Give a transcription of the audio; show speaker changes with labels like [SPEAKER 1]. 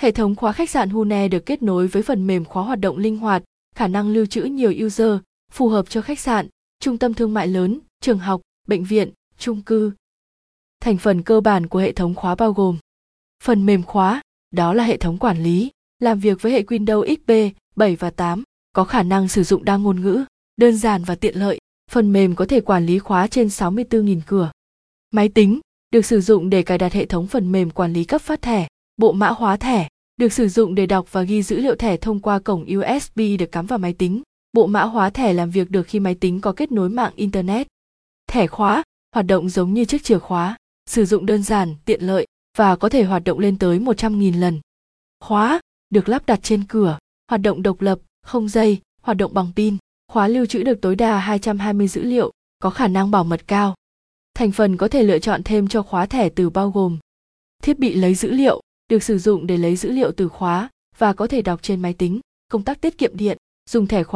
[SPEAKER 1] Hệ thống khóa khách sạn Hune được kết nối với phần mềm khóa hoạt động linh hoạt, khả năng lưu trữ nhiều user, phù hợp cho khách sạn, trung tâm thương mại lớn, trường học, bệnh viện, chung cư. Thành phần cơ bản của hệ thống khóa bao gồm Phần mềm khóa, đó là hệ thống quản lý, làm việc với hệ Windows XP 7 và 8, có khả năng sử dụng đa ngôn ngữ, đơn giản và tiện lợi. Phần mềm có thể quản lý khóa trên 64.000 cửa. Máy tính được sử dụng để cài đặt hệ thống phần mềm quản lý cấp phát thẻ, bộ mã hóa thẻ được sử dụng để đọc và ghi dữ liệu thẻ thông qua cổng USB được cắm vào máy tính. Bộ mã hóa thẻ làm việc được khi máy tính có kết nối mạng internet. Thẻ khóa hoạt động giống như chiếc chìa khóa, sử dụng đơn giản, tiện lợi và có thể hoạt động lên tới 100.000 lần. Khóa được lắp đặt trên cửa, hoạt động độc lập, không dây, hoạt động bằng pin. Khóa lưu trữ được tối đa 220 dữ liệu, có khả năng bảo mật cao. Thành phần có thể lựa chọn thêm cho khóa thẻ từ bao gồm thiết bị lấy dữ liệu, được sử dụng để lấy dữ liệu từ khóa và có thể đọc trên máy tính, công tác tiết kiệm điện, dùng thẻ khóa